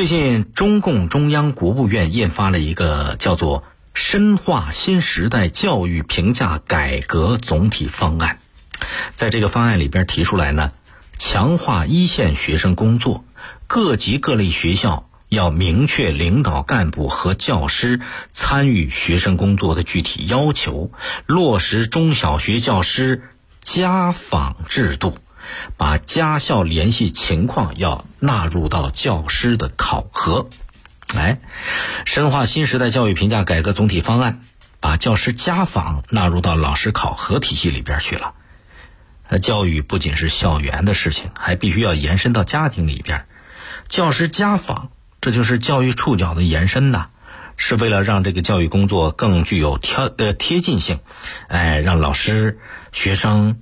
最近，中共中央国务院印发了一个叫做《深化新时代教育评价改革总体方案》。在这个方案里边提出来呢，强化一线学生工作，各级各类学校要明确领导干部和教师参与学生工作的具体要求，落实中小学教师家访制度。把家校联系情况要纳入到教师的考核，哎，深化新时代教育评价改革总体方案，把教师家访纳入到老师考核体系里边去了。呃，教育不仅是校园的事情，还必须要延伸到家庭里边。教师家访，这就是教育触角的延伸呐，是为了让这个教育工作更具有贴呃贴近性，哎，让老师、学生。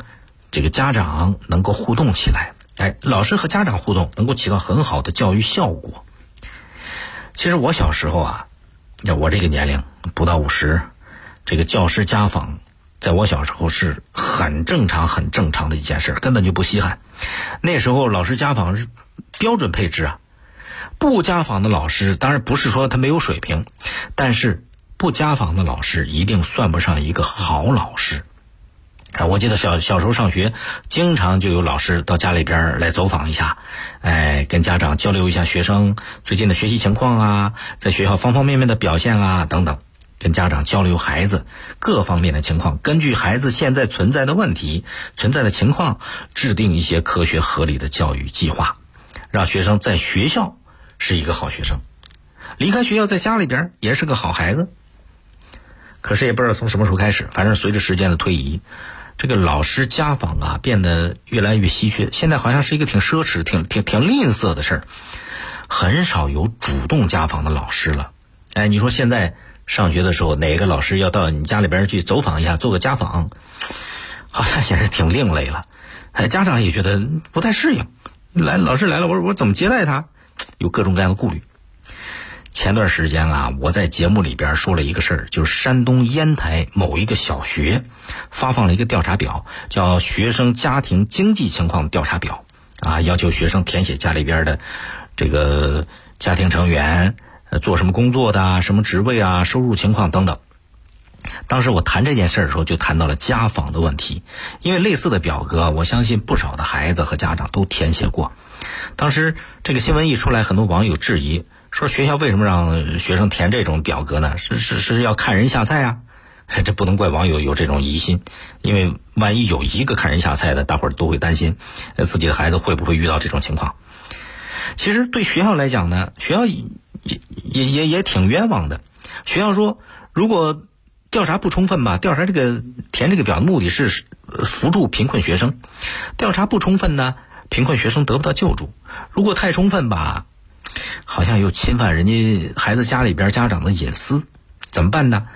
这个家长能够互动起来，哎，老师和家长互动能够起到很好的教育效果。其实我小时候啊，要我这个年龄不到五十，这个教师家访，在我小时候是很正常、很正常的一件事，根本就不稀罕。那时候老师家访是标准配置啊，不家访的老师当然不是说他没有水平，但是不家访的老师一定算不上一个好老师。啊，我记得小小时候上学，经常就有老师到家里边来走访一下，哎，跟家长交流一下学生最近的学习情况啊，在学校方方面面的表现啊等等，跟家长交流孩子各方面的情况，根据孩子现在存在的问题、存在的情况，制定一些科学合理的教育计划，让学生在学校是一个好学生，离开学校在家里边也是个好孩子。可是也不知道从什么时候开始，反正随着时间的推移。这个老师家访啊，变得越来越稀缺。现在好像是一个挺奢侈、挺挺挺吝啬的事儿，很少有主动家访的老师了。哎，你说现在上学的时候，哪个老师要到你家里边去走访一下，做个家访，好像显是挺另类了。哎，家长也觉得不太适应。来，老师来了，我我怎么接待他？有各种各样的顾虑。前段时间啊，我在节目里边说了一个事儿，就是山东烟台某一个小学发放了一个调查表，叫学生家庭经济情况调查表，啊，要求学生填写家里边的这个家庭成员做什么工作的、什么职位啊、收入情况等等。当时我谈这件事儿的时候，就谈到了家访的问题，因为类似的表格，我相信不少的孩子和家长都填写过。当时这个新闻一出来，很多网友质疑。说学校为什么让学生填这种表格呢？是是是要看人下菜啊？这不能怪网友有这种疑心，因为万一有一个看人下菜的，大伙儿都会担心，自己的孩子会不会遇到这种情况？其实对学校来讲呢，学校也也也也挺冤枉的。学校说，如果调查不充分吧，调查这个填这个表的目的是扶助贫困学生，调查不充分呢，贫困学生得不到救助；如果太充分吧。好像又侵犯人家孩子家里边家长的隐私，怎么办呢？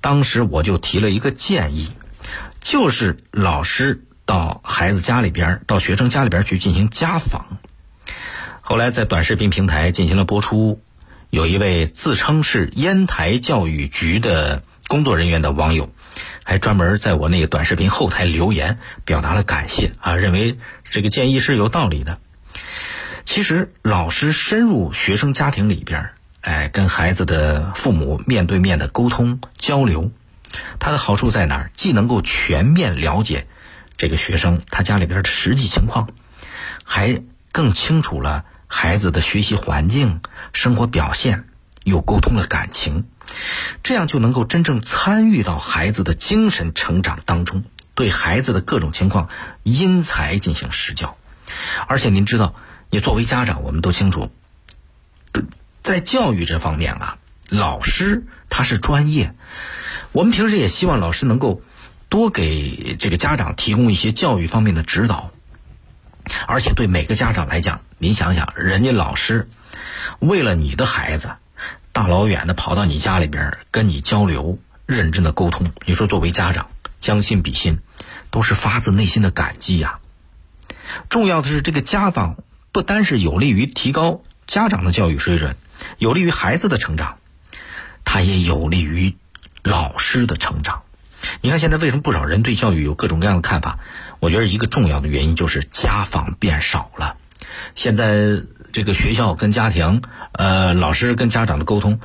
当时我就提了一个建议，就是老师到孩子家里边、到学生家里边去进行家访。后来在短视频平台进行了播出，有一位自称是烟台教育局的工作人员的网友，还专门在我那个短视频后台留言，表达了感谢啊，认为这个建议是有道理的。其实，老师深入学生家庭里边，哎，跟孩子的父母面对面的沟通交流，它的好处在哪儿？既能够全面了解这个学生他家里边的实际情况，还更清楚了孩子的学习环境、生活表现，又沟通了感情，这样就能够真正参与到孩子的精神成长当中，对孩子的各种情况因材进行施教。而且您知道。你作为家长，我们都清楚，在教育这方面啊，老师他是专业。我们平时也希望老师能够多给这个家长提供一些教育方面的指导。而且对每个家长来讲，您想想，人家老师为了你的孩子，大老远的跑到你家里边跟你交流，认真的沟通。你说作为家长，将心比心，都是发自内心的感激呀。重要的是这个家访。不单是有利于提高家长的教育水准，有利于孩子的成长，它也有利于老师的成长。你看现在为什么不少人对教育有各种各样的看法？我觉得一个重要的原因就是家访变少了。现在这个学校跟家庭，呃，老师跟家长的沟通，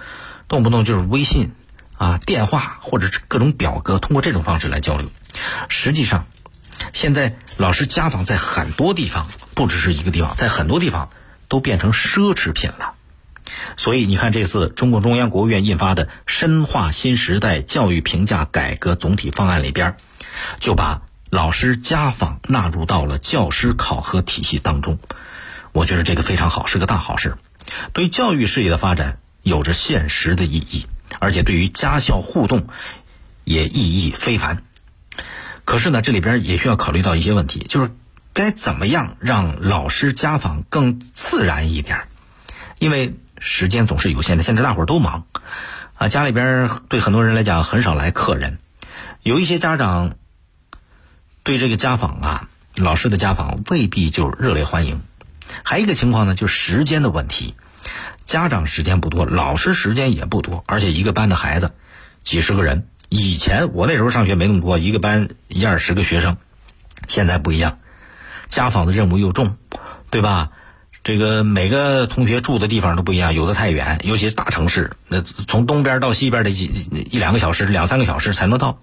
动不动就是微信啊、电话或者是各种表格，通过这种方式来交流。实际上，现在老师家访在很多地方，不只是一个地方，在很多地方都变成奢侈品了。所以你看，这次中共中央、国务院印发的《深化新时代教育评价改革总体方案》里边，就把老师家访纳入到了教师考核体系当中。我觉得这个非常好，是个大好事，对教育事业的发展有着现实的意义，而且对于家校互动也意义非凡。可是呢，这里边也需要考虑到一些问题，就是该怎么样让老师家访更自然一点，因为。时间总是有限的，现在大伙儿都忙，啊，家里边对很多人来讲很少来客人，有一些家长对这个家访啊，老师的家访未必就热烈欢迎。还有一个情况呢，就是时间的问题，家长时间不多，老师时间也不多，而且一个班的孩子几十个人，以前我那时候上学没那么多，一个班一二十个学生，现在不一样，家访的任务又重，对吧？这个每个同学住的地方都不一样，有的太远，尤其是大城市，那从东边到西边得几一两个小时、两三个小时才能到。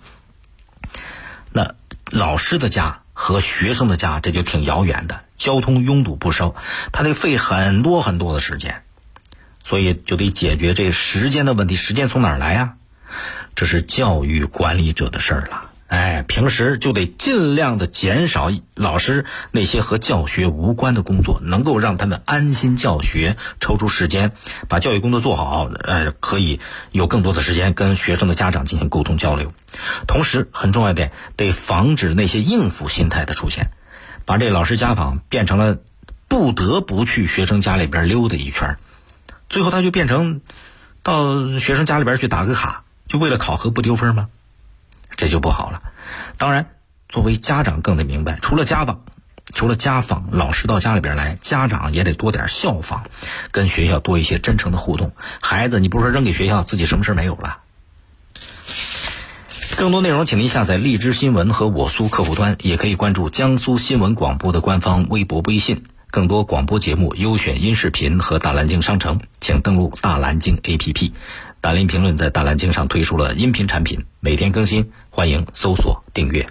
那老师的家和学生的家这就挺遥远的，交通拥堵不收，他得费很多很多的时间，所以就得解决这时间的问题。时间从哪儿来呀？这是教育管理者的事儿了。哎，平时就得尽量的减少老师那些和教学无关的工作，能够让他们安心教学，抽出时间把教育工作做好。呃，可以有更多的时间跟学生的家长进行沟通交流。同时，很重要一点，得防止那些应付心态的出现，把这老师家访变成了不得不去学生家里边溜达一圈，最后他就变成到学生家里边去打个卡，就为了考核不丢分吗？这就不好了。当然，作为家长更得明白，除了家访，除了家访，老师到家里边来，家长也得多点效仿，跟学校多一些真诚的互动。孩子，你不是说扔给学校，自己什么事没有了？更多内容，请您下载荔枝新闻和我苏客户端，也可以关注江苏新闻广播的官方微博、微信。更多广播节目、优选音视频和大蓝鲸商城，请登录大蓝鲸 APP。大林评论在大蓝鲸上推出了音频产品，每天更新，欢迎搜索订阅。